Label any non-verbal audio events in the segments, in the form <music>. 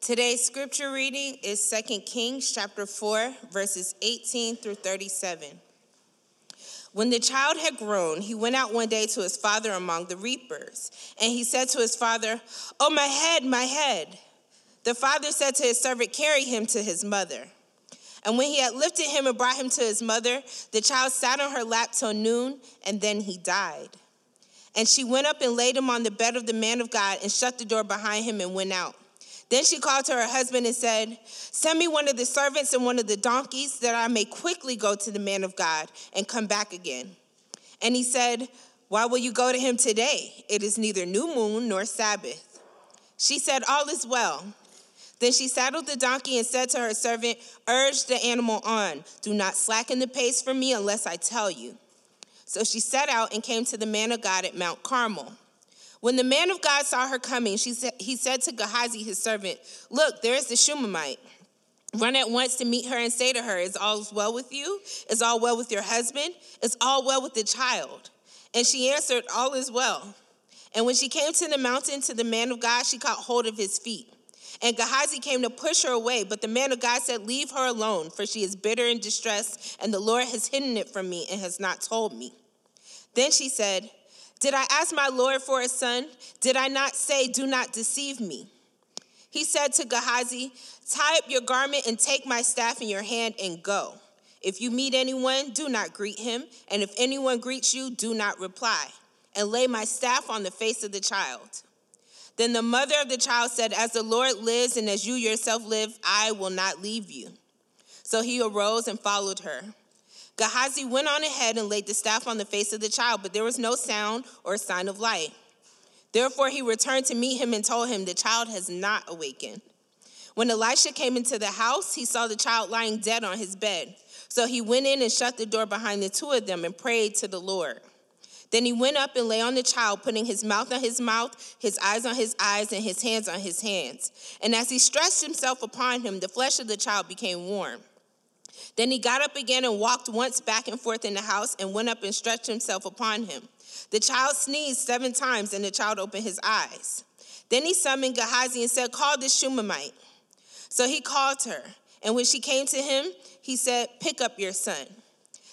Today's scripture reading is 2 Kings chapter 4, verses 18 through 37. When the child had grown, he went out one day to his father among the reapers, and he said to his father, Oh, my head, my head. The father said to his servant, Carry him to his mother. And when he had lifted him and brought him to his mother, the child sat on her lap till noon, and then he died. And she went up and laid him on the bed of the man of God and shut the door behind him and went out. Then she called to her husband and said, Send me one of the servants and one of the donkeys, that I may quickly go to the man of God and come back again. And he said, Why will you go to him today? It is neither new moon nor Sabbath. She said, All is well. Then she saddled the donkey and said to her servant, Urge the animal on. Do not slacken the pace for me unless I tell you. So she set out and came to the man of God at Mount Carmel. When the man of God saw her coming, she said, he said to Gehazi, his servant, Look, there is the Shunammite. Run at once to meet her and say to her, Is all well with you? Is all well with your husband? Is all well with the child? And she answered, All is well. And when she came to the mountain to the man of God, she caught hold of his feet. And Gehazi came to push her away, but the man of God said, Leave her alone, for she is bitter and distressed, and the Lord has hidden it from me and has not told me. Then she said, Did I ask my Lord for a son? Did I not say, Do not deceive me? He said to Gehazi, Tie up your garment and take my staff in your hand and go. If you meet anyone, do not greet him, and if anyone greets you, do not reply, and lay my staff on the face of the child. Then the mother of the child said, As the Lord lives and as you yourself live, I will not leave you. So he arose and followed her. Gehazi went on ahead and laid the staff on the face of the child, but there was no sound or sign of life. Therefore he returned to meet him and told him, The child has not awakened. When Elisha came into the house, he saw the child lying dead on his bed. So he went in and shut the door behind the two of them and prayed to the Lord. Then he went up and lay on the child, putting his mouth on his mouth, his eyes on his eyes, and his hands on his hands. And as he stretched himself upon him, the flesh of the child became warm. Then he got up again and walked once back and forth in the house and went up and stretched himself upon him. The child sneezed seven times, and the child opened his eyes. Then he summoned Gehazi and said, Call this Shunammite. So he called her, and when she came to him, he said, Pick up your son.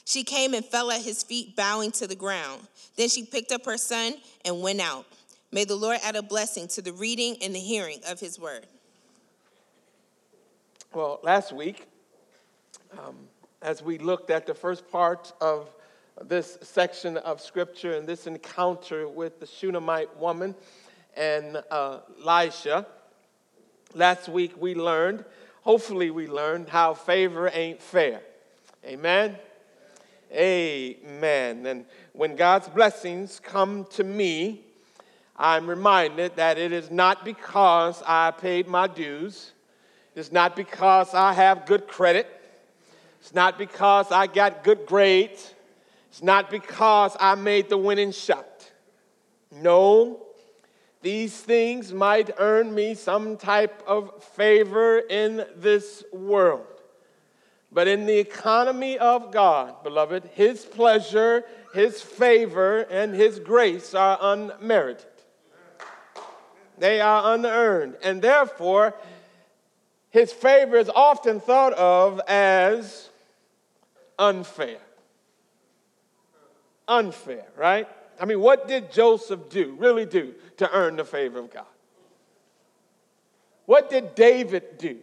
She came and fell at his feet, bowing to the ground. Then she picked up her son and went out. May the Lord add a blessing to the reading and the hearing of his word. Well, last week, um, as we looked at the first part of this section of scripture and this encounter with the Shunammite woman and uh, Elisha, last week we learned, hopefully, we learned how favor ain't fair. Amen? Amen. And when God's blessings come to me, I'm reminded that it is not because I paid my dues, it's not because I have good credit, it's not because I got good grades, it's not because I made the winning shot. No, these things might earn me some type of favor in this world. But in the economy of God, beloved, His pleasure, His favor, and His grace are unmerited. They are unearned. And therefore, His favor is often thought of as unfair. Unfair, right? I mean, what did Joseph do, really do, to earn the favor of God? What did David do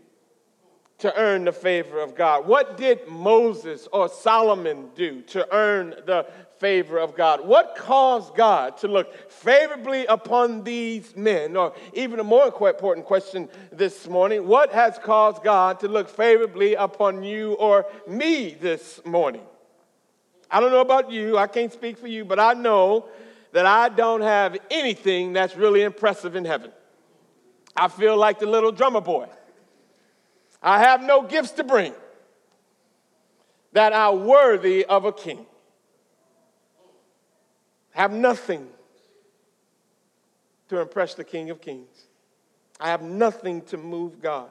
to earn the favor of God? What did Moses or Solomon do to earn the favor of God? What caused God to look favorably upon these men? Or even a more important question this morning what has caused God to look favorably upon you or me this morning? I don't know about you, I can't speak for you, but I know that I don't have anything that's really impressive in heaven. I feel like the little drummer boy. I have no gifts to bring that are worthy of a king. Have nothing to impress the King of Kings. I have nothing to move God.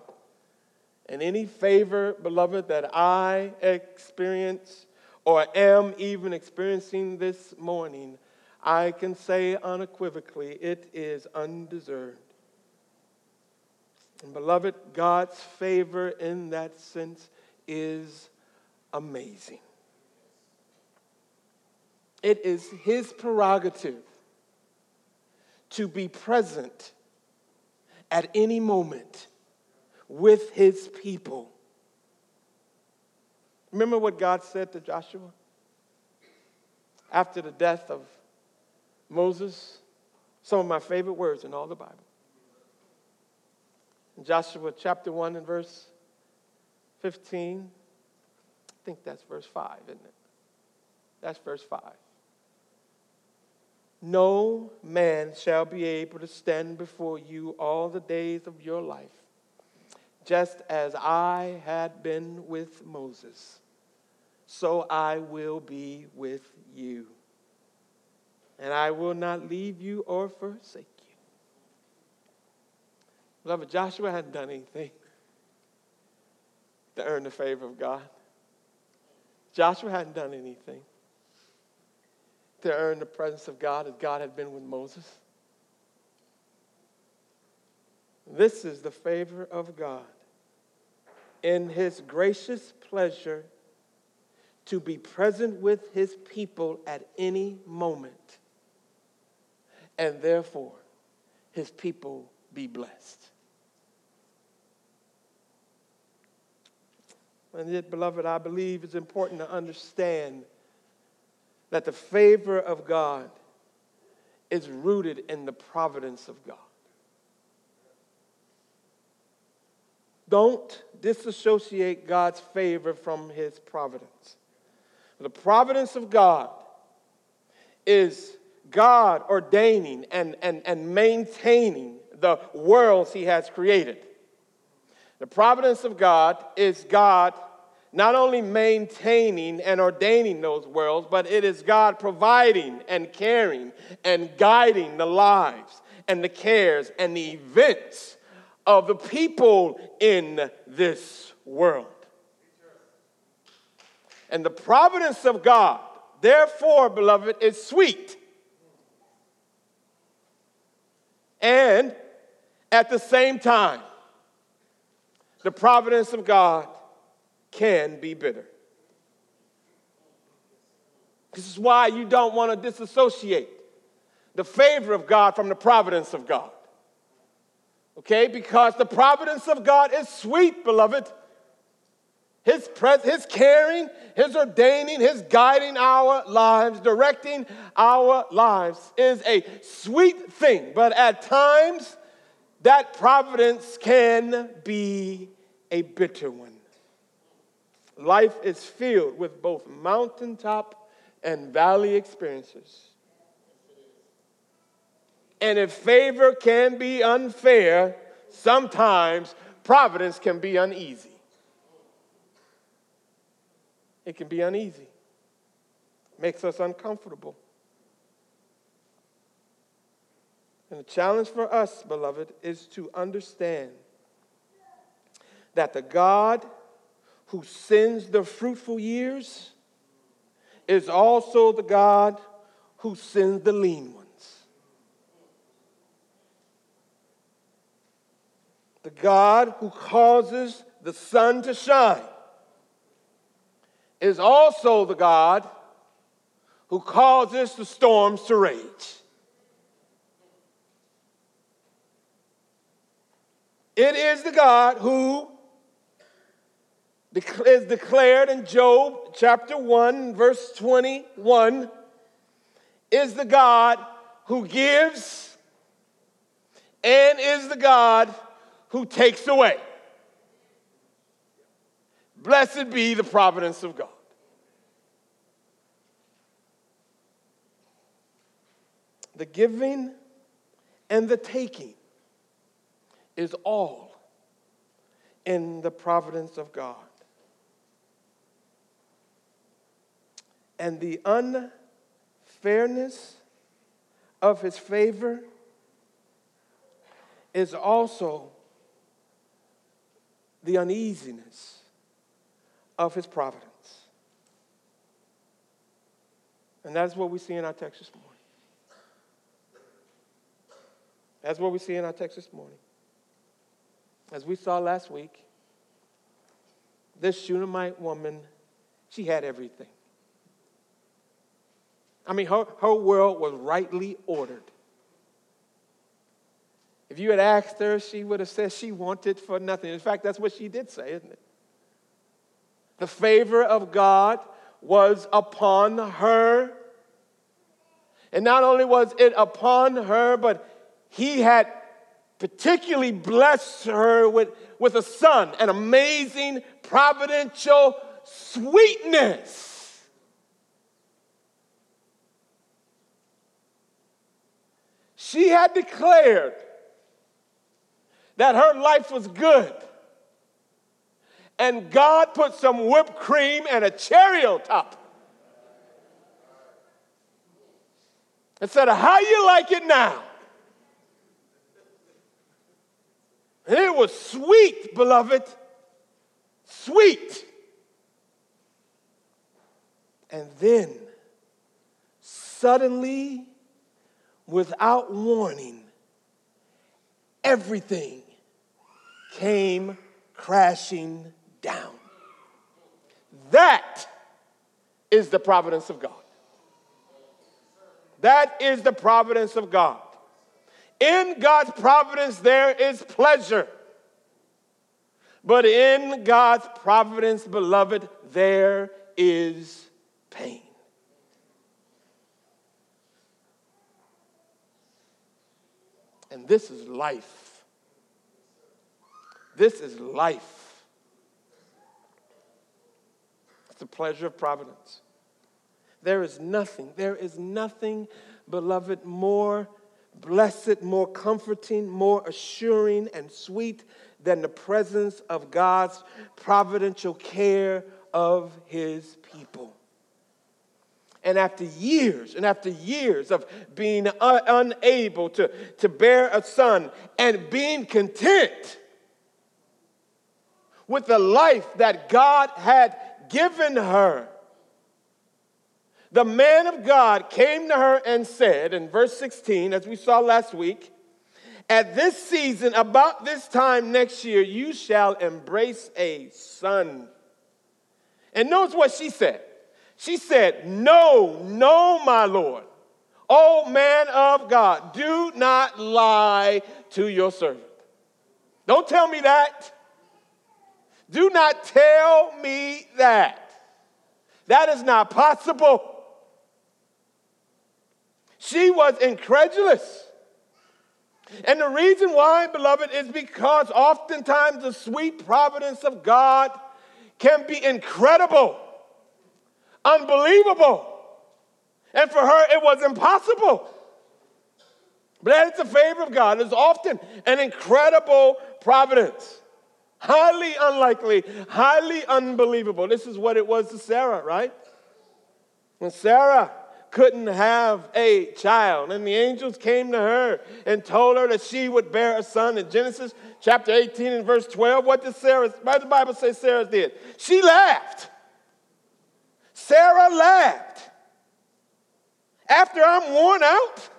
And any favor, beloved, that I experience or am even experiencing this morning, I can say unequivocally it is undeserved. And beloved, God's favor in that sense is amazing. It is his prerogative to be present at any moment with his people. Remember what God said to Joshua after the death of Moses? Some of my favorite words in all the Bible. Joshua chapter 1 and verse 15, I think that's verse 5, isn't it? That's verse 5. No man shall be able to stand before you all the days of your life, just as I had been with Moses, so I will be with you. And I will not leave you or forsake you. Beloved, Joshua hadn't done anything to earn the favor of God. Joshua hadn't done anything to earn the presence of God as God had been with Moses. This is the favor of God in his gracious pleasure to be present with his people at any moment, and therefore his people be blessed. And yet, beloved, I believe it's important to understand that the favor of God is rooted in the providence of God. Don't disassociate God's favor from his providence. The providence of God is God ordaining and, and, and maintaining the worlds he has created. The providence of God is God not only maintaining and ordaining those worlds, but it is God providing and caring and guiding the lives and the cares and the events of the people in this world. And the providence of God, therefore, beloved, is sweet. And at the same time, the providence of God can be bitter. This is why you don't want to disassociate the favor of God from the providence of God. Okay? Because the providence of God is sweet, beloved. His, pres- his caring, His ordaining, His guiding our lives, directing our lives is a sweet thing. But at times, that providence can be a bitter one. Life is filled with both mountaintop and valley experiences. And if favor can be unfair, sometimes providence can be uneasy. It can be uneasy, makes us uncomfortable. And the challenge for us, beloved, is to understand that the God who sends the fruitful years is also the God who sends the lean ones. The God who causes the sun to shine is also the God who causes the storms to rage. It is the God who is declared in Job chapter 1, verse 21, is the God who gives and is the God who takes away. Blessed be the providence of God. The giving and the taking is all in the providence of God. and the unfairness of his favor is also the uneasiness of his providence. And that's what we see in our text this morning. That's what we see in our text this morning. As we saw last week, this Shunammite woman, she had everything. I mean, her, her world was rightly ordered. If you had asked her, she would have said she wanted for nothing. In fact, that's what she did say, isn't it? The favor of God was upon her. And not only was it upon her, but he had particularly blessed her with, with a son, an amazing providential sweetness. She had declared that her life was good. And God put some whipped cream and a cherry on top. And said, How you like it now? And it was sweet, beloved. Sweet. And then, suddenly, without warning, everything came crashing down. That is the providence of God. That is the providence of God. In God's providence, there is pleasure. But in God's providence, beloved, there is pain. And this is life. This is life. It's the pleasure of providence. There is nothing, there is nothing, beloved, more blessed, more comforting, more assuring, and sweet than the presence of God's providential care of his people. And after years and after years of being un- unable to, to bear a son and being content with the life that God had given her, the man of God came to her and said, in verse 16, as we saw last week, at this season, about this time next year, you shall embrace a son. And notice what she said. She said, No, no, my Lord. O man of God, do not lie to your servant. Don't tell me that. Do not tell me that. That is not possible. She was incredulous. And the reason why, beloved, is because oftentimes the sweet providence of God can be incredible, unbelievable. And for her, it was impossible. But that is the favor of God. It's often an incredible providence. Highly unlikely, highly unbelievable. This is what it was to Sarah, right? When Sarah couldn't have a child. And the angels came to her and told her that she would bear a son. In Genesis chapter 18 and verse 12, what did Sarah, what did the Bible say Sarah did? She laughed. Sarah laughed. After I'm worn out,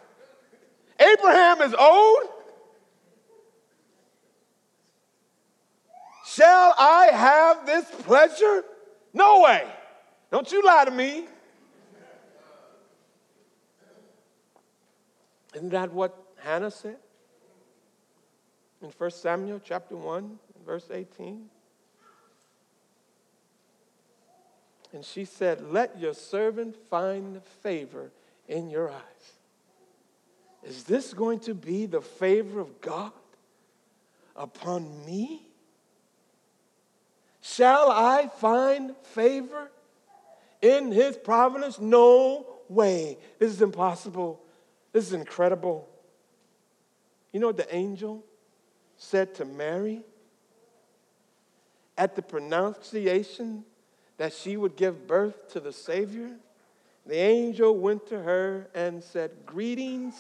Abraham is old. Shall I have this pleasure? No way. Don't you lie to me. Isn't that what Hannah said? In 1 Samuel chapter 1, verse 18. And she said, Let your servant find favor in your eyes. Is this going to be the favor of God upon me? Shall I find favor in his providence? No way. This is impossible. This is incredible. You know what the angel said to Mary? At the pronunciation that she would give birth to the Savior, the angel went to her and said, Greetings.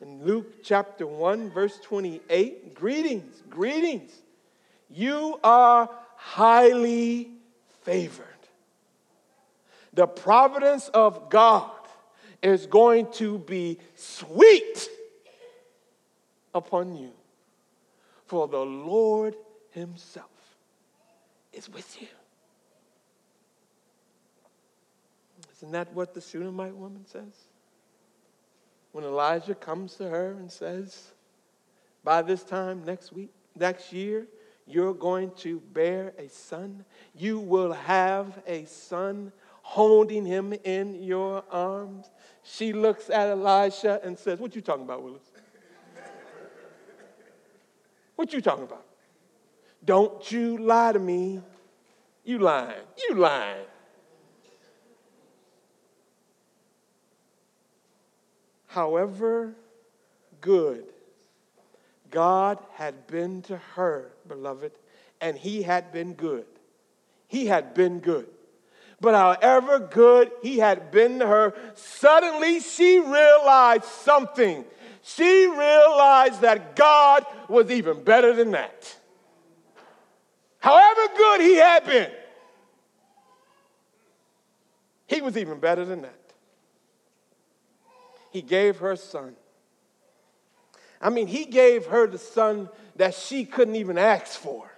In Luke chapter 1, verse 28, greetings, greetings. You are highly favored. The providence of God is going to be sweet upon you. for the Lord Himself is with you. Isn't that what the Shunammite woman says? When Elijah comes to her and says, By this time next week, next year, you're going to bear a son. You will have a son holding him in your arms. She looks at Elisha and says, What you talking about, Willis? What you talking about? Don't you lie to me. You lying. You lying. However good God had been to her, beloved, and he had been good. He had been good. But however good he had been to her, suddenly she realized something. She realized that God was even better than that. However good he had been, he was even better than that. He gave her son. I mean, he gave her the son that she couldn't even ask for.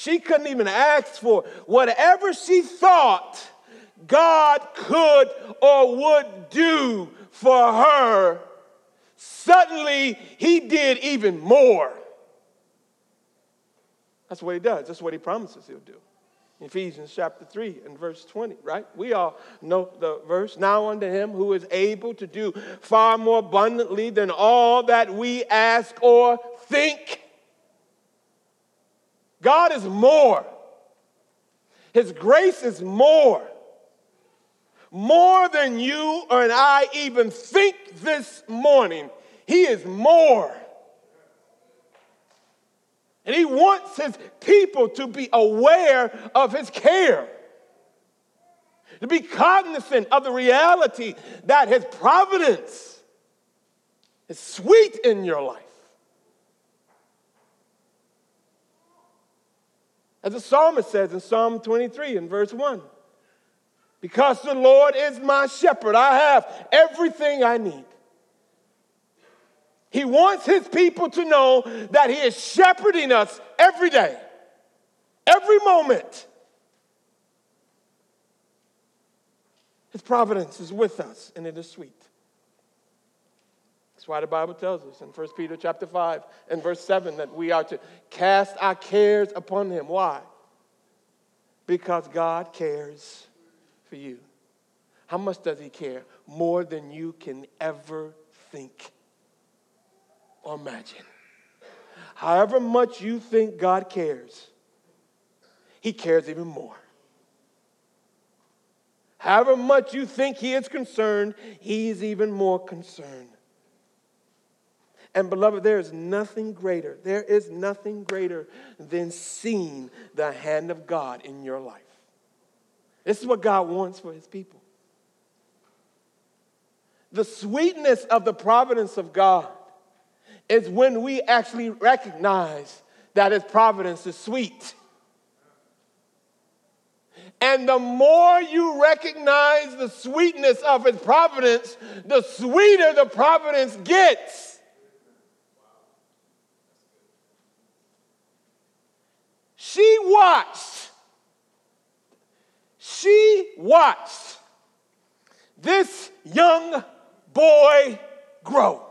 She couldn't even ask for whatever she thought God could or would do for her. Suddenly, he did even more. That's what he does. That's what he promises he'll do. Ephesians chapter 3 and verse 20, right? We all know the verse. Now unto him who is able to do far more abundantly than all that we ask or think. God is more. His grace is more. More than you and I even think this morning. He is more. And he wants his people to be aware of his care, to be cognizant of the reality that his providence is sweet in your life. As the psalmist says in Psalm 23 in verse 1 Because the Lord is my shepherd, I have everything I need. He wants his people to know that he is shepherding us every day, every moment. His providence is with us, and it is sweet. Why the Bible tells us in 1 Peter chapter 5 and verse 7 that we are to cast our cares upon him. Why? Because God cares for you. How much does he care? More than you can ever think or imagine. However much you think God cares, He cares even more. However much you think He is concerned, He's even more concerned. And beloved, there is nothing greater, there is nothing greater than seeing the hand of God in your life. This is what God wants for His people. The sweetness of the providence of God is when we actually recognize that His providence is sweet. And the more you recognize the sweetness of His providence, the sweeter the providence gets. She watched, she watched this young boy grow.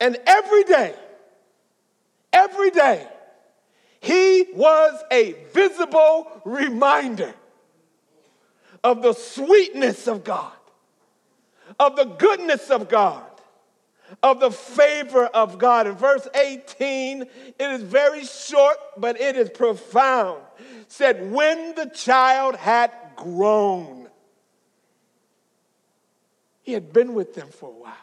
And every day, every day, he was a visible reminder of the sweetness of God, of the goodness of God, of the favor of God. In verse 18, it is very short, but it is profound. It said, When the child had grown, he had been with them for a while.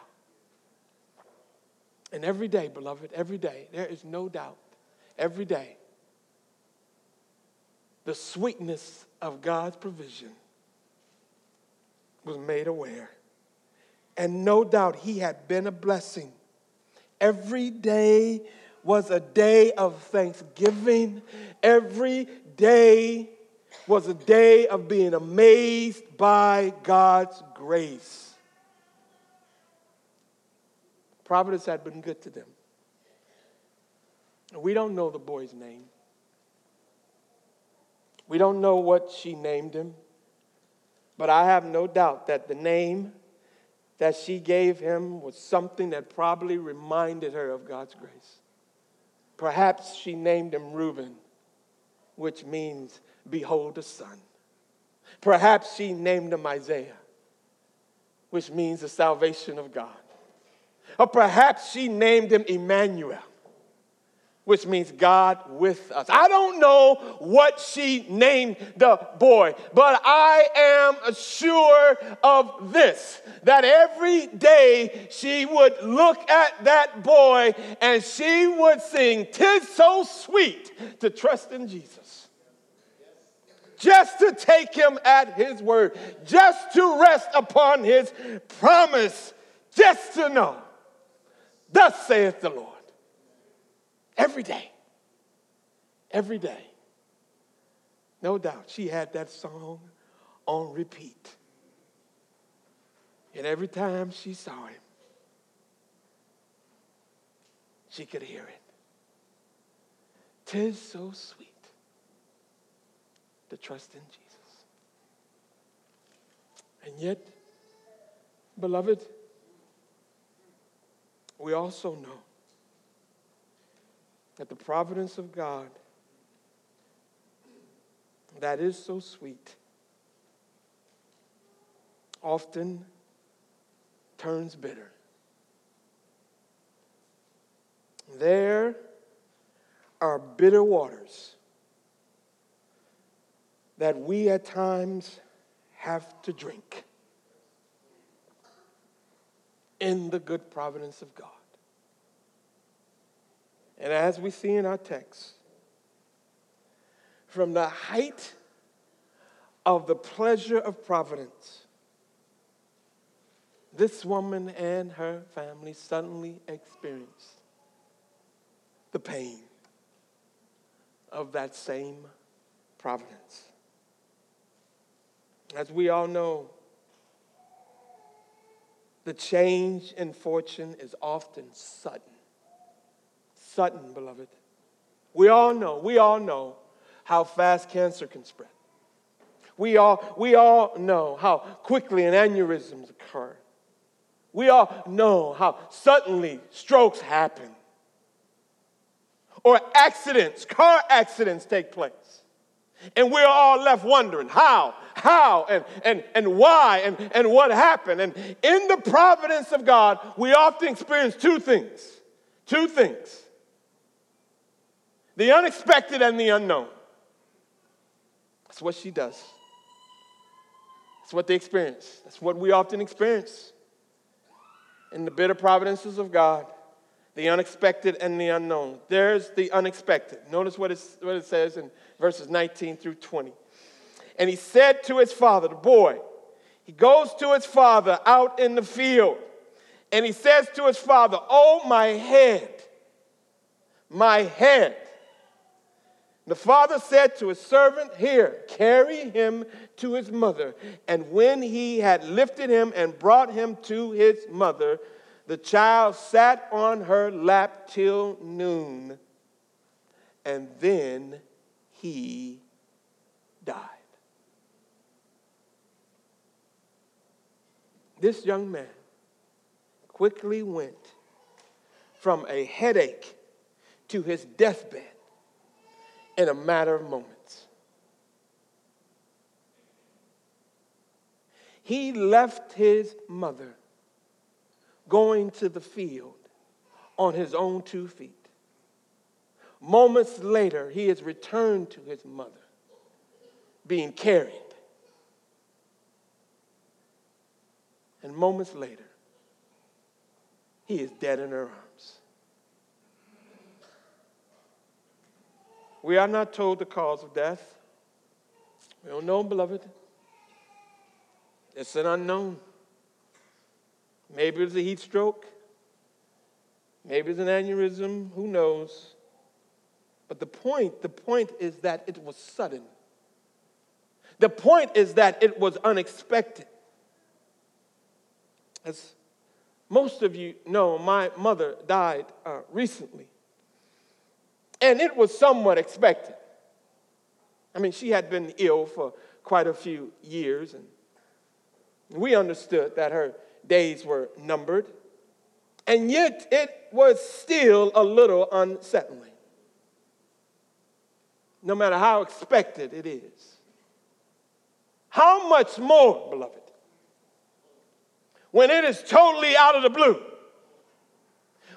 And every day, beloved, every day, there is no doubt, every day, the sweetness of God's provision was made aware. And no doubt he had been a blessing. Every day was a day of thanksgiving. Every day was a day of being amazed by God's grace. Providence had been good to them. We don't know the boy's name. We don't know what she named him. But I have no doubt that the name that she gave him was something that probably reminded her of God's grace. Perhaps she named him Reuben, which means, Behold a son. Perhaps she named him Isaiah, which means the salvation of God. Or perhaps she named him Emmanuel, which means God with us. I don't know what she named the boy, but I am sure of this that every day she would look at that boy and she would sing, Tis so sweet to trust in Jesus. Just to take him at his word, just to rest upon his promise, just to know, thus saith the Lord. Every day. Every day. No doubt she had that song on repeat. And every time she saw him, she could hear it. Tis so sweet to trust in Jesus. And yet, beloved, we also know that the providence of God that is so sweet often turns bitter. There are bitter waters that we at times have to drink in the good providence of God. And as we see in our text, from the height of the pleasure of providence, this woman and her family suddenly experienced the pain of that same providence. As we all know, the change in fortune is often sudden sudden, beloved. We all know, we all know how fast cancer can spread. We all, we all know how quickly an aneurysms occur. We all know how suddenly strokes happen. Or accidents, car accidents take place. And we're all left wondering how, how, and, and, and why, and, and what happened. And in the providence of God, we often experience two things. Two things the unexpected and the unknown. That's what she does. That's what they experience. That's what we often experience in the bitter providences of God the unexpected and the unknown. There's the unexpected. Notice what, what it says in verses 19 through 20. And he said to his father, the boy, he goes to his father out in the field, and he says to his father, Oh, my head, my head. The father said to his servant, Here, carry him to his mother. And when he had lifted him and brought him to his mother, the child sat on her lap till noon, and then he died. This young man quickly went from a headache to his deathbed in a matter of moments. He left his mother going to the field on his own two feet. Moments later, he is returned to his mother, being carried. And moments later, he is dead in her arms. We are not told the cause of death. We don't know, beloved. It's an unknown. Maybe it was a heat stroke. Maybe it's an aneurysm. Who knows? But the point, the point is that it was sudden. The point is that it was unexpected. As most of you know, my mother died uh, recently. And it was somewhat expected. I mean, she had been ill for quite a few years, and we understood that her days were numbered. And yet, it was still a little unsettling, no matter how expected it is. How much more, beloved, when it is totally out of the blue?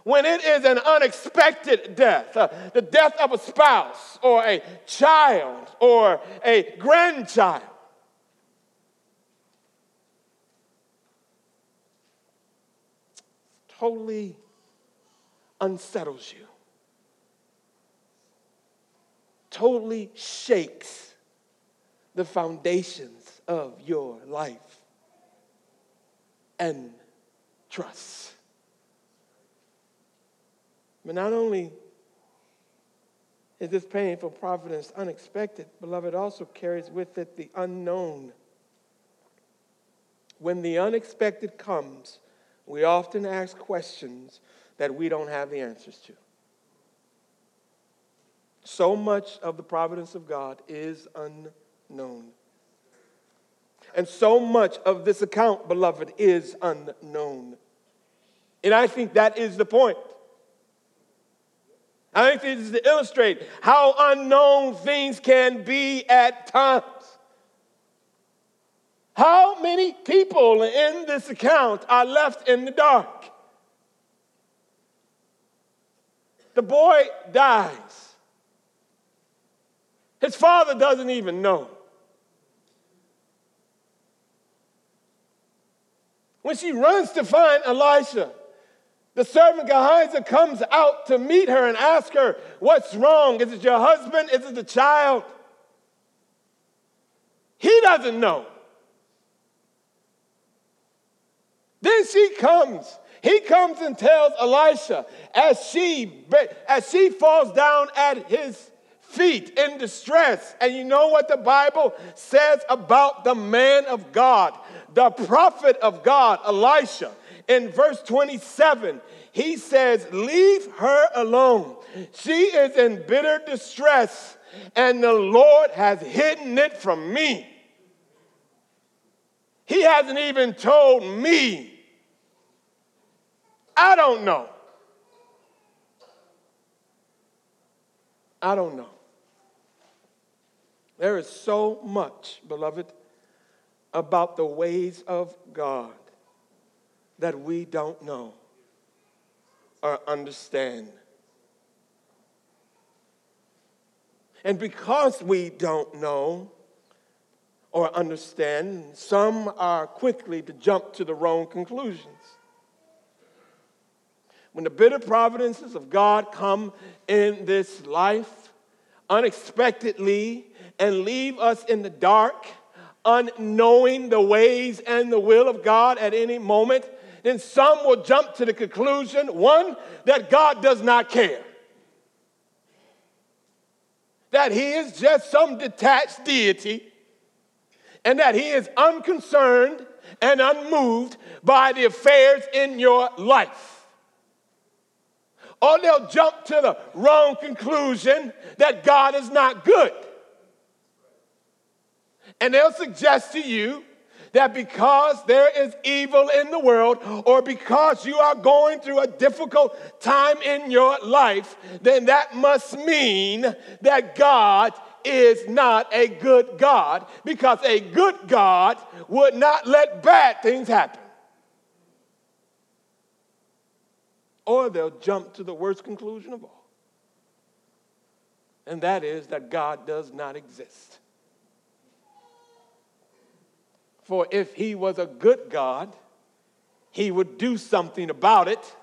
When it is an unexpected death, uh, the death of a spouse or a child or a grandchild. Totally unsettles you, totally shakes the foundations of your life and trust. But not only is this painful providence unexpected, beloved, also carries with it the unknown. When the unexpected comes, we often ask questions that we don't have the answers to. So much of the providence of God is unknown. And so much of this account, beloved, is unknown. And I think that is the point. I think this is to illustrate how unknown things can be at times. How many people in this account are left in the dark? The boy dies. His father doesn't even know. When she runs to find Elisha, the servant Gehazi comes out to meet her and ask her, What's wrong? Is it your husband? Is it the child? He doesn't know. Then she comes. He comes and tells Elisha as she, as she falls down at his feet in distress. And you know what the Bible says about the man of God, the prophet of God, Elisha? In verse 27, he says, Leave her alone. She is in bitter distress, and the Lord has hidden it from me. He hasn't even told me. I don't know. I don't know. There is so much, beloved, about the ways of God that we don't know or understand. And because we don't know or understand, some are quickly to jump to the wrong conclusions. When the bitter providences of God come in this life unexpectedly and leave us in the dark, unknowing the ways and the will of God at any moment, then some will jump to the conclusion one, that God does not care. That he is just some detached deity, and that he is unconcerned and unmoved by the affairs in your life. Or they'll jump to the wrong conclusion that God is not good. And they'll suggest to you that because there is evil in the world or because you are going through a difficult time in your life, then that must mean that God is not a good God because a good God would not let bad things happen. Or they'll jump to the worst conclusion of all, and that is that God does not exist. For if he was a good God, he would do something about it.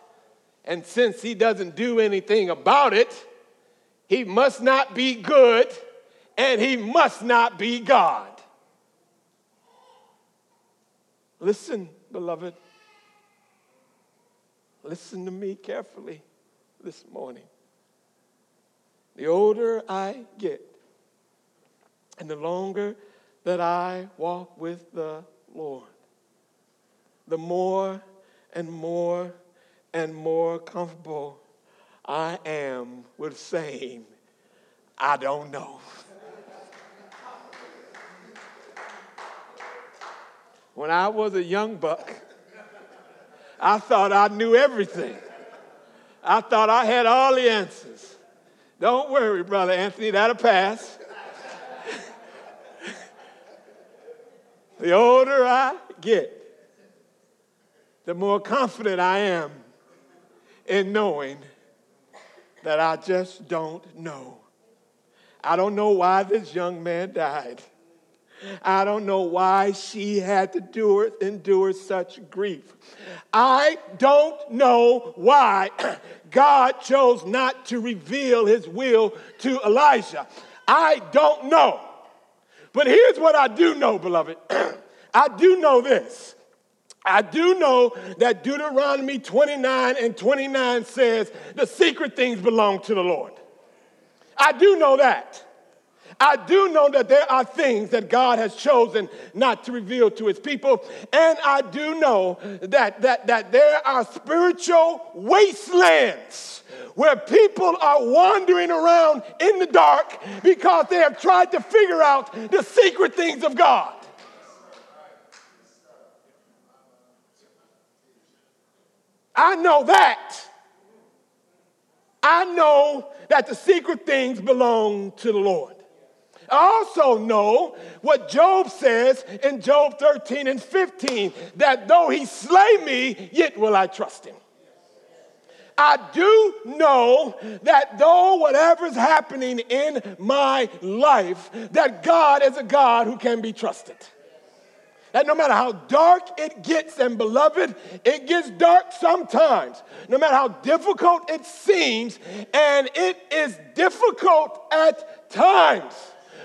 And since he doesn't do anything about it, he must not be good and he must not be God. Listen, beloved. Listen to me carefully this morning. The older I get and the longer that I walk with the Lord, the more and more and more comfortable I am with saying I don't know. When I was a young buck, I thought I knew everything. I thought I had all the answers. Don't worry, Brother Anthony, that'll pass. The older I get, the more confident I am in knowing that I just don't know. I don't know why this young man died. I don't know why she had to do it, endure such grief. I don't know why <clears throat> God chose not to reveal his will to Elijah. I don't know. But here's what I do know, beloved. <clears throat> I do know this. I do know that Deuteronomy 29 and 29 says the secret things belong to the Lord. I do know that. I do know that there are things that God has chosen not to reveal to his people. And I do know that, that, that there are spiritual wastelands where people are wandering around in the dark because they have tried to figure out the secret things of God. I know that. I know that the secret things belong to the Lord. I also know what Job says in Job 13 and 15 that though he slay me, yet will I trust him. I do know that though whatever's happening in my life, that God is a God who can be trusted. That no matter how dark it gets, and beloved, it gets dark sometimes. No matter how difficult it seems, and it is difficult at times.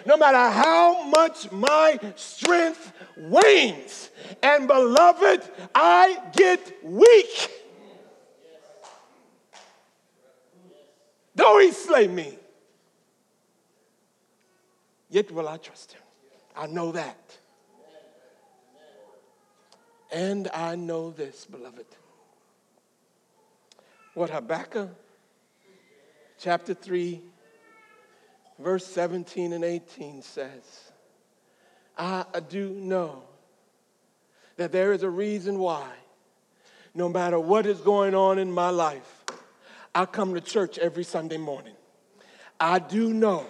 No matter how much my strength wanes, and beloved, I get weak. Though he slay me, yet will I trust him. I know that. And I know this, beloved. What Habakkuk chapter 3, verse 17 and 18 says. I do know that there is a reason why, no matter what is going on in my life, I come to church every Sunday morning. I do know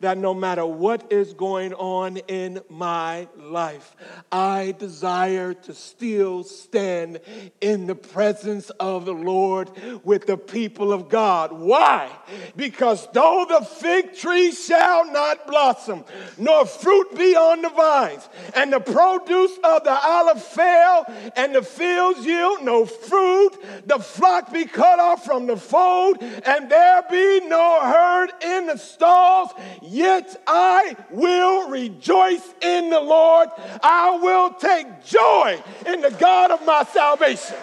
that no matter what is going on in my life, I desire to still stand in the presence of the Lord with the people of God. Why? Because though the fig tree shall not blossom, nor fruit be on the vines, and the produce of the olive fail, and the fields yield no fruit, the flock be cut off from the fold, and there be no herd in the stalls, Yet I will rejoice in the Lord. I will take joy in the God of my salvation.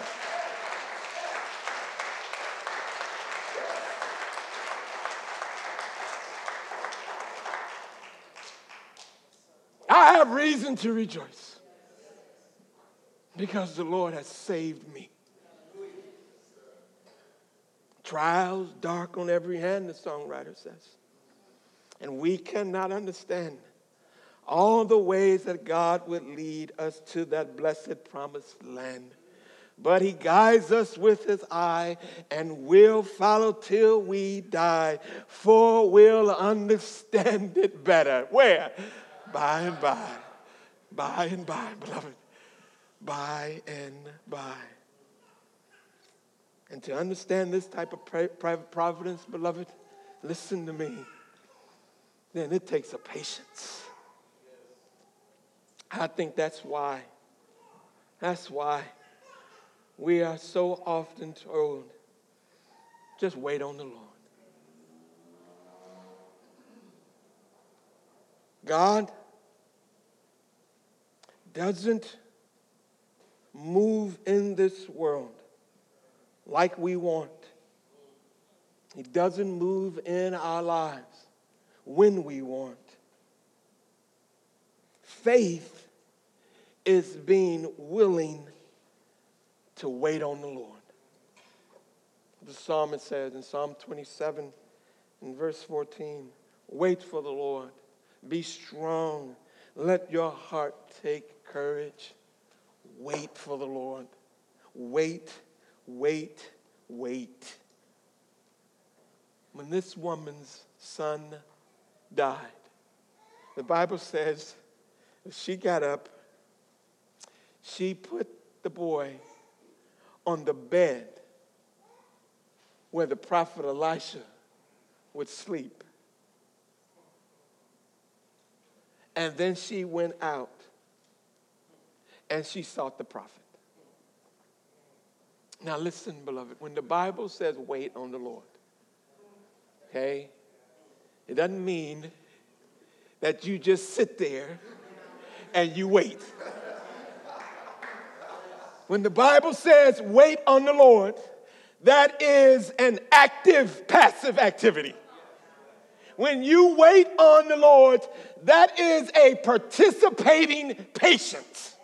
I have reason to rejoice because the Lord has saved me. Trials dark on every hand, the songwriter says. And we cannot understand all the ways that God would lead us to that blessed promised land. But he guides us with his eye and will follow till we die, for we'll understand it better. Where? By and by. By and by, beloved. By and by. And to understand this type of private providence, beloved, listen to me then it takes a patience. I think that's why. That's why we are so often told just wait on the Lord. God doesn't move in this world like we want. He doesn't move in our lives when we want. Faith is being willing to wait on the Lord. The psalmist says in Psalm 27 in verse 14, Wait for the Lord. Be strong. Let your heart take courage. Wait for the Lord. Wait, wait, wait. When this woman's son died, the Bible says she got up, she put the boy on the bed where the prophet Elisha would sleep. And then she went out and she sought the prophet. Now, listen, beloved, when the Bible says wait on the Lord, okay, it doesn't mean that you just sit there and you wait. When the Bible says wait on the Lord, that is an active, passive activity. When you wait on the Lord, that is a participating patience.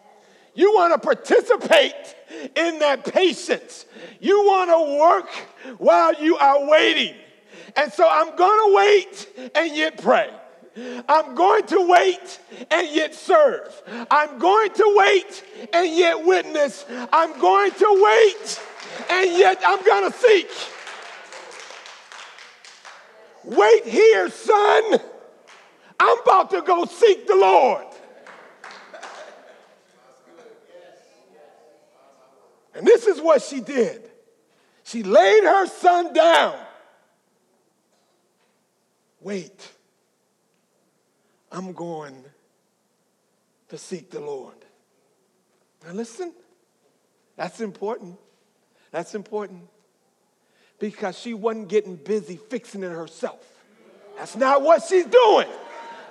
You want to participate in that patience. You want to work while you are waiting. And so I'm going to wait and yet pray. I'm going to wait and yet serve. I'm going to wait and yet witness. I'm going to wait and yet I'm going to seek. Wait here, son. I'm about to go seek the Lord. And this is what she did. She laid her son down. Wait. I'm going to seek the Lord. Now, listen, that's important. That's important because she wasn't getting busy fixing it herself. That's not what she's doing.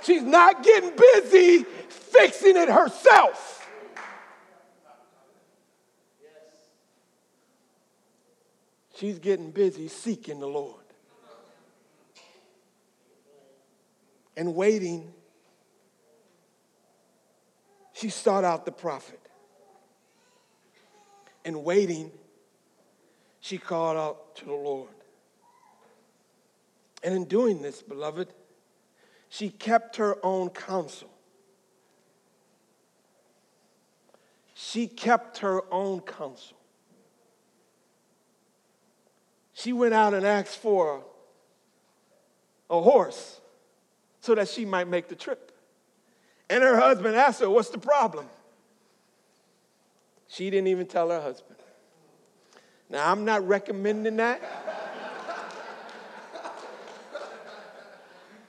She's not getting busy fixing it herself. She's getting busy seeking the Lord and waiting she sought out the prophet. And waiting, she called out to the Lord. And in doing this, beloved, she kept her own counsel. She kept her own counsel. She went out and asked for a horse so that she might make the trip. And her husband asked her, What's the problem? She didn't even tell her husband. Now, I'm not recommending that.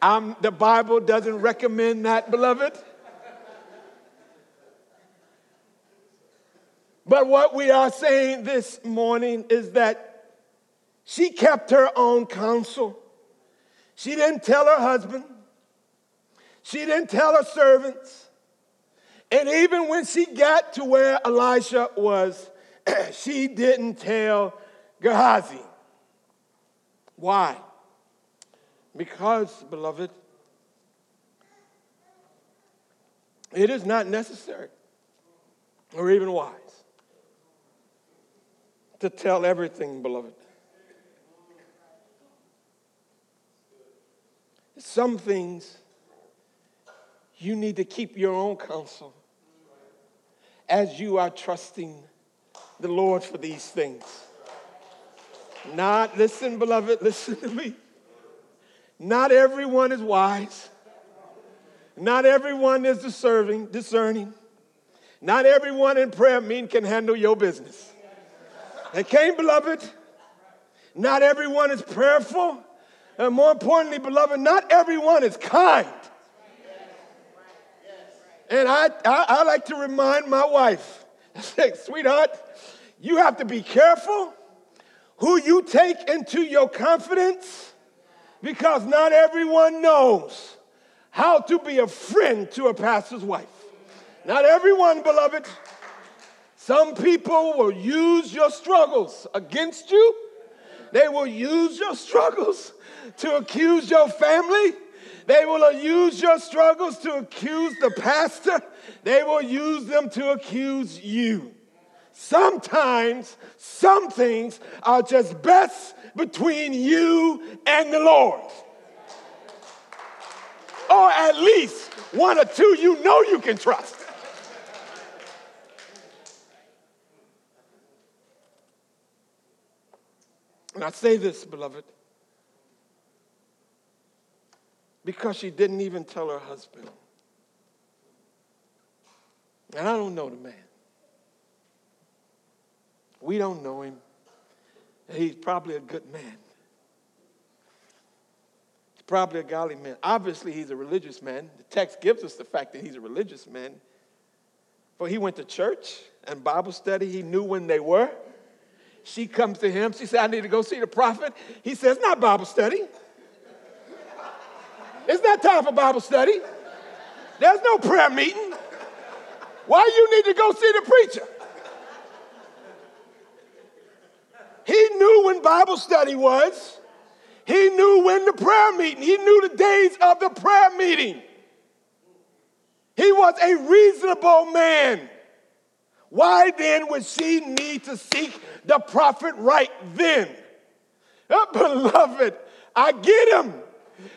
I'm, the Bible doesn't recommend that, beloved. But what we are saying this morning is that she kept her own counsel. She didn't tell her husband. She didn't tell her servants. And even when she got to where Elisha was, <clears throat> she didn't tell Gehazi. Why? Because, beloved, it is not necessary or even wise to tell everything, beloved. Some things you need to keep your own counsel as you are trusting the Lord for these things. Not, listen, beloved, <laughs> listen to me. Not everyone is wise. Not everyone is discerning, discerning. Not everyone in prayer mean can handle your business. Okay, beloved? Not everyone is prayerful. And more importantly, beloved, not everyone is kind. And I, I, I like to remind my wife, <laughs> say, sweetheart, you have to be careful who you take into your confidence because not everyone knows how to be a friend to a pastor's wife. Not everyone, beloved. Some people will use your struggles against you. They will use your struggles to accuse your family. They will use your struggles to accuse the pastor. They will use them to accuse you. Sometimes some things are just best between you and the Lord. Or at least one or two you know you can trust. And I say this, beloved, because she didn't even tell her husband. And I don't know the man. We don't know him. He's probably a good man. He's probably a godly man. Obviously, he's a religious man. The text gives us the fact that he's a religious man. For he went to church and Bible study. He knew when they were. She comes to him. She said, I need to go see the prophet. He says, Not Bible study. It's not time for Bible study. There's no prayer meeting. Why you need to go see the preacher? He knew when Bible study was. He knew when the prayer meeting. He knew the days of the prayer meeting. He was a reasonable man. Why then would she need to seek the prophet right then? Oh, <laughs> beloved, I get him.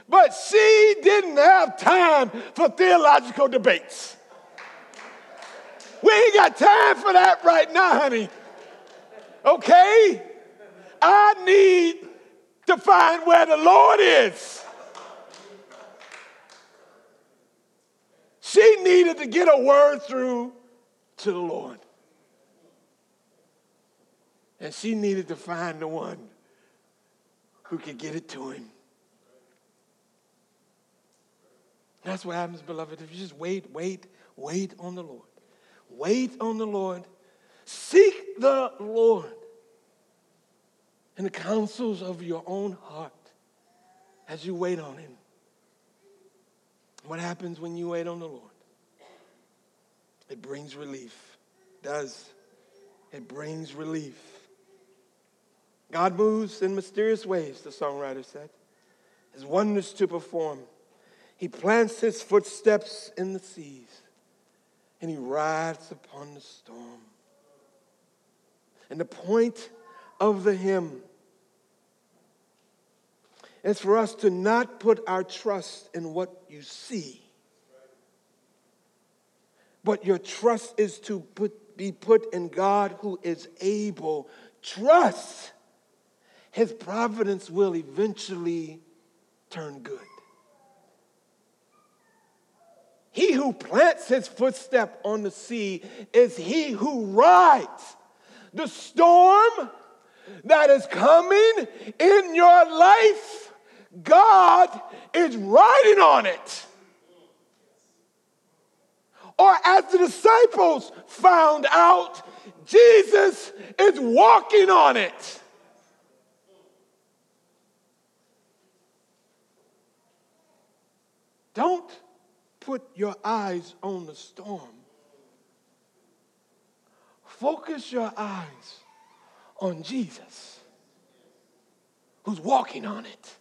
But she didn't have time for theological debates. We ain't got time for that right now, honey. Okay? I need to find where the Lord is. She needed to get a word through to the Lord. And she needed to find the one who could get it to him. That's what happens, beloved. If you just wait, wait, wait on the Lord. Wait on the Lord. Seek the Lord in the counsels of your own heart as you wait on Him. What happens when you wait on the Lord? It brings relief. It does. It brings relief. God moves in mysterious ways, the songwriter said. His wonders to perform. He plants his footsteps in the seas and he rides upon the storm. And the point of the hymn is for us to not put our trust in what you see, but your trust is to put, be put in God who is able. Trust his providence will eventually turn good. He who plants his footstep on the sea is he who rides the storm that is coming in your life. God is riding on it. Or, as the disciples found out, Jesus is walking on it. Don't put your eyes on the storm. Focus your eyes on Jesus, who's walking on it.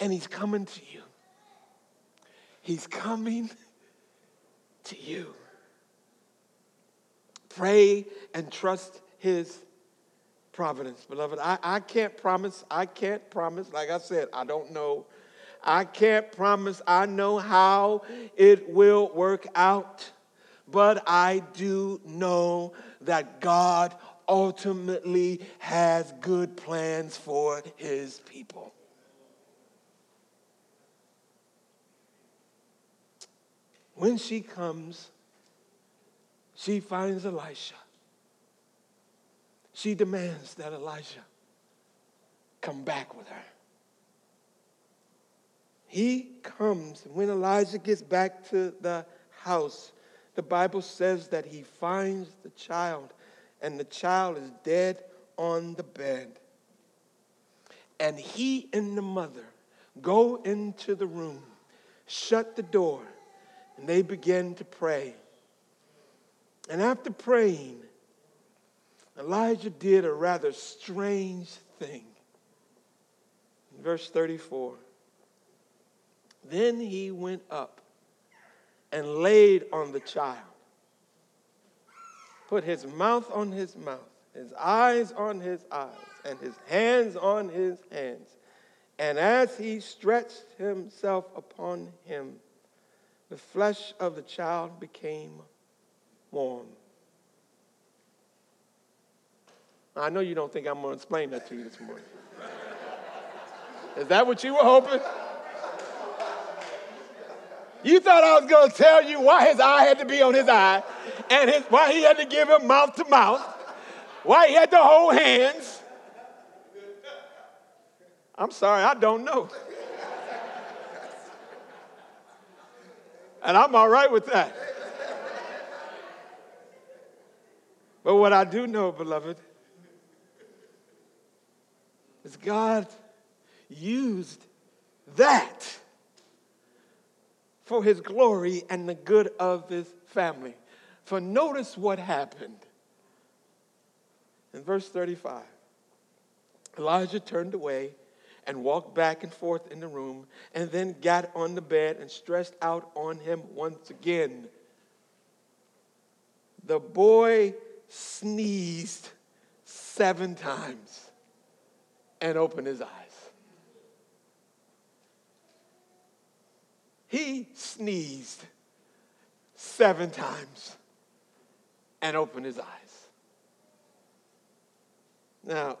And he's coming to you. He's coming to you. Pray and trust his providence, beloved. I, I can't promise, I can't promise, like I said, I don't know I can't promise I know how it will work out, but I do know that God ultimately has good plans for his people. When she comes, she finds Elisha. She demands that Elijah come back with her. He comes. When Elijah gets back to the house, the Bible says that he finds the child, and the child is dead on the bed. And he and the mother go into the room, shut the door, and they begin to pray. And after praying, Elijah did a rather strange thing. In verse 34. Then he went up and laid on the child, put his mouth on his mouth, his eyes on his eyes, and his hands on his hands. And as he stretched himself upon him, the flesh of the child became warm. I know you don't think I'm going to explain that to you this morning. Is that what you were hoping? You thought I was going to tell you why his eye had to be on his eye and his, why he had to give him mouth to mouth, why he had to hold hands. I'm sorry, I don't know. And I'm all right with that. But what I do know, beloved, is God used that for his glory and the good of his family. For notice what happened. In verse 35, Elijah turned away and walked back and forth in the room, and then got on the bed and stretched out on him once again. The boy sneezed seven times and opened his eyes. He sneezed seven times and opened his eyes. Now,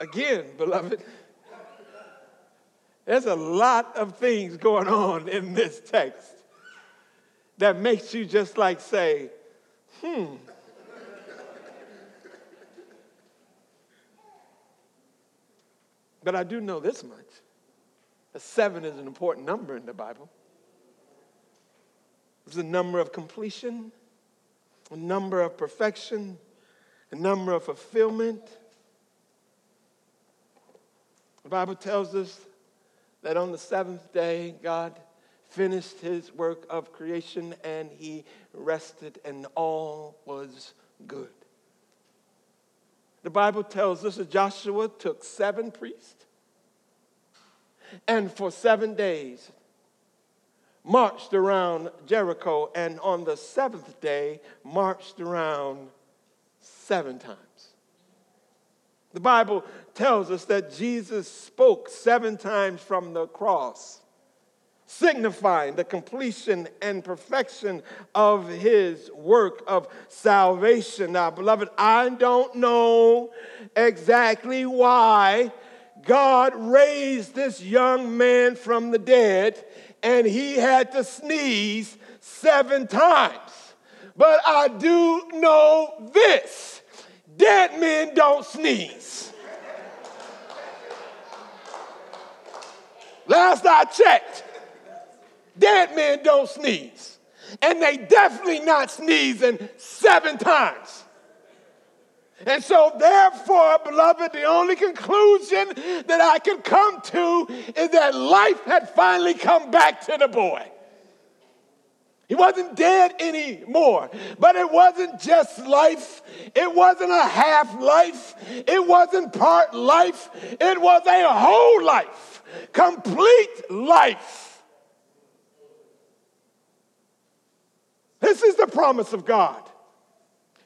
again, beloved, there's a lot of things going on in this text that makes you just like say, hmm. But I do know this much. A seven is an important number in the Bible. It's a number of completion, a number of perfection, a number of fulfillment. The Bible tells us that on the seventh day, God finished his work of creation and he rested, and all was good. The Bible tells us that Joshua took seven priests and for seven days marched around Jericho, and on the seventh day, marched around seven times. The Bible tells us that Jesus spoke seven times from the cross, signifying the completion and perfection of his work of salvation. Now, beloved, I don't know exactly why God raised this young man from the dead and he had to sneeze seven times. But I do know this dead men don't sneeze. Last I checked, dead men don't sneeze. And they definitely not sneezing seven times. And so, therefore, beloved, the only conclusion that I can come to is that life had finally come back to the boy. He wasn't dead anymore, but it wasn't just life. It wasn't a half life. It wasn't part life. It was a whole life, complete life. This is the promise of God.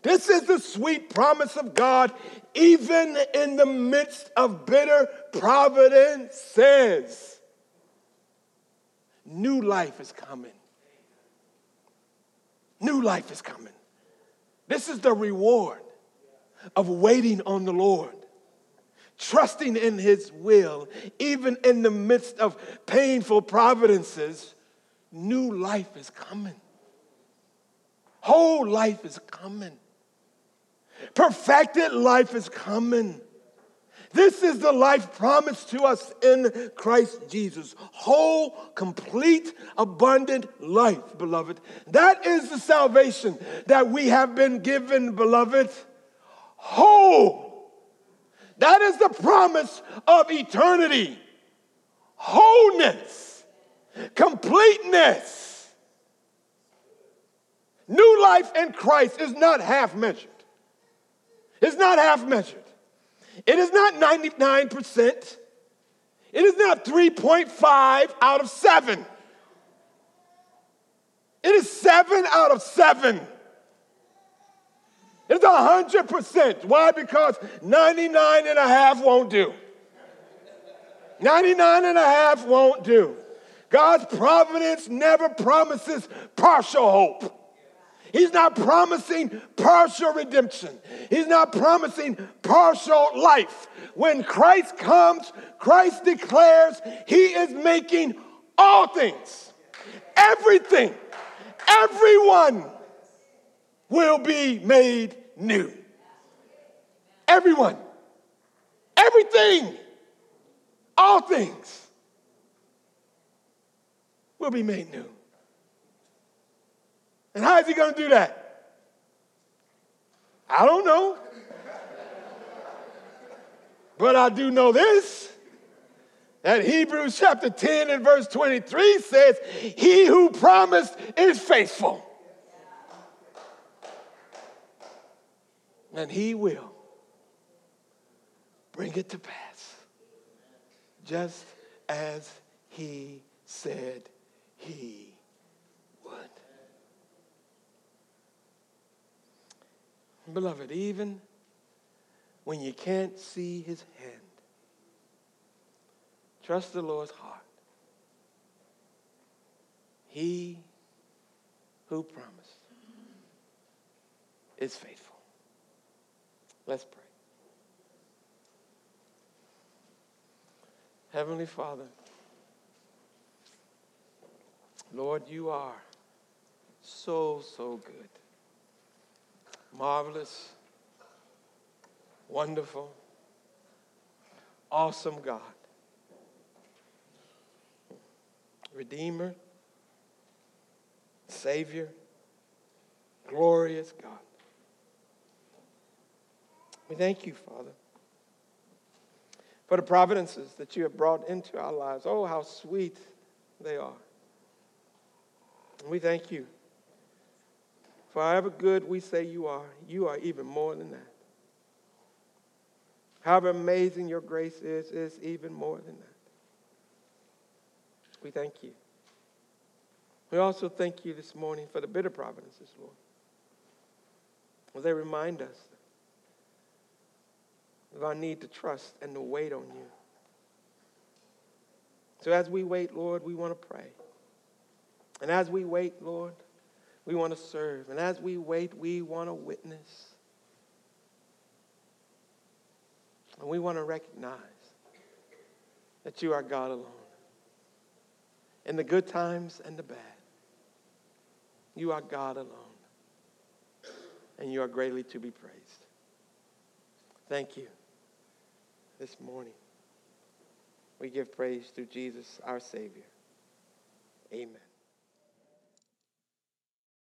This is the sweet promise of God, even in the midst of bitter providences. New life is coming. New life is coming. This is the reward of waiting on the Lord, trusting in His will, even in the midst of painful providences. New life is coming. Whole life is coming. Perfected life is coming. This is the life promised to us in Christ Jesus. Whole, complete, abundant life, beloved. That is the salvation that we have been given, beloved. Whole. That is the promise of eternity. Wholeness. Completeness. New life in Christ is not half measured. It's not half measured. It is not 99%. It is not 3.5 out of 7. It is 7 out of 7. It's 100%. Why? Because 99 and a half won't do. 99 and a half won't do. God's providence never promises partial hope. He's not promising partial redemption. He's not promising partial life. When Christ comes, Christ declares he is making all things, everything, everyone will be made new. Everyone, everything, all things will be made new. And how is he going to do that? I don't know. but I do know this that Hebrews chapter 10 and verse 23 says, He who promised is faithful. And he will bring it to pass, just as he said he would. Beloved, even when you can't see his hand, trust the Lord's heart. He who promised is faithful. Let's pray. Heavenly Father, Lord, you are so, so good. Marvelous, wonderful, awesome God. Redeemer, Savior, glorious God. We thank you, Father, for the providences that you have brought into our lives. Oh, how sweet they are. We thank you. For however good we say you are, you are even more than that. However amazing your grace is, is even more than that. We thank you. We also thank you this morning for the bitter providences, Lord. As they remind us of our need to trust and to wait on you. So as we wait, Lord, we want to pray. And as we wait, Lord, we want to serve. And as we wait, we want to witness. And we want to recognize that you are God alone. In the good times and the bad, you are God alone. And you are greatly to be praised. Thank you this morning. We give praise to Jesus, our Savior. Amen.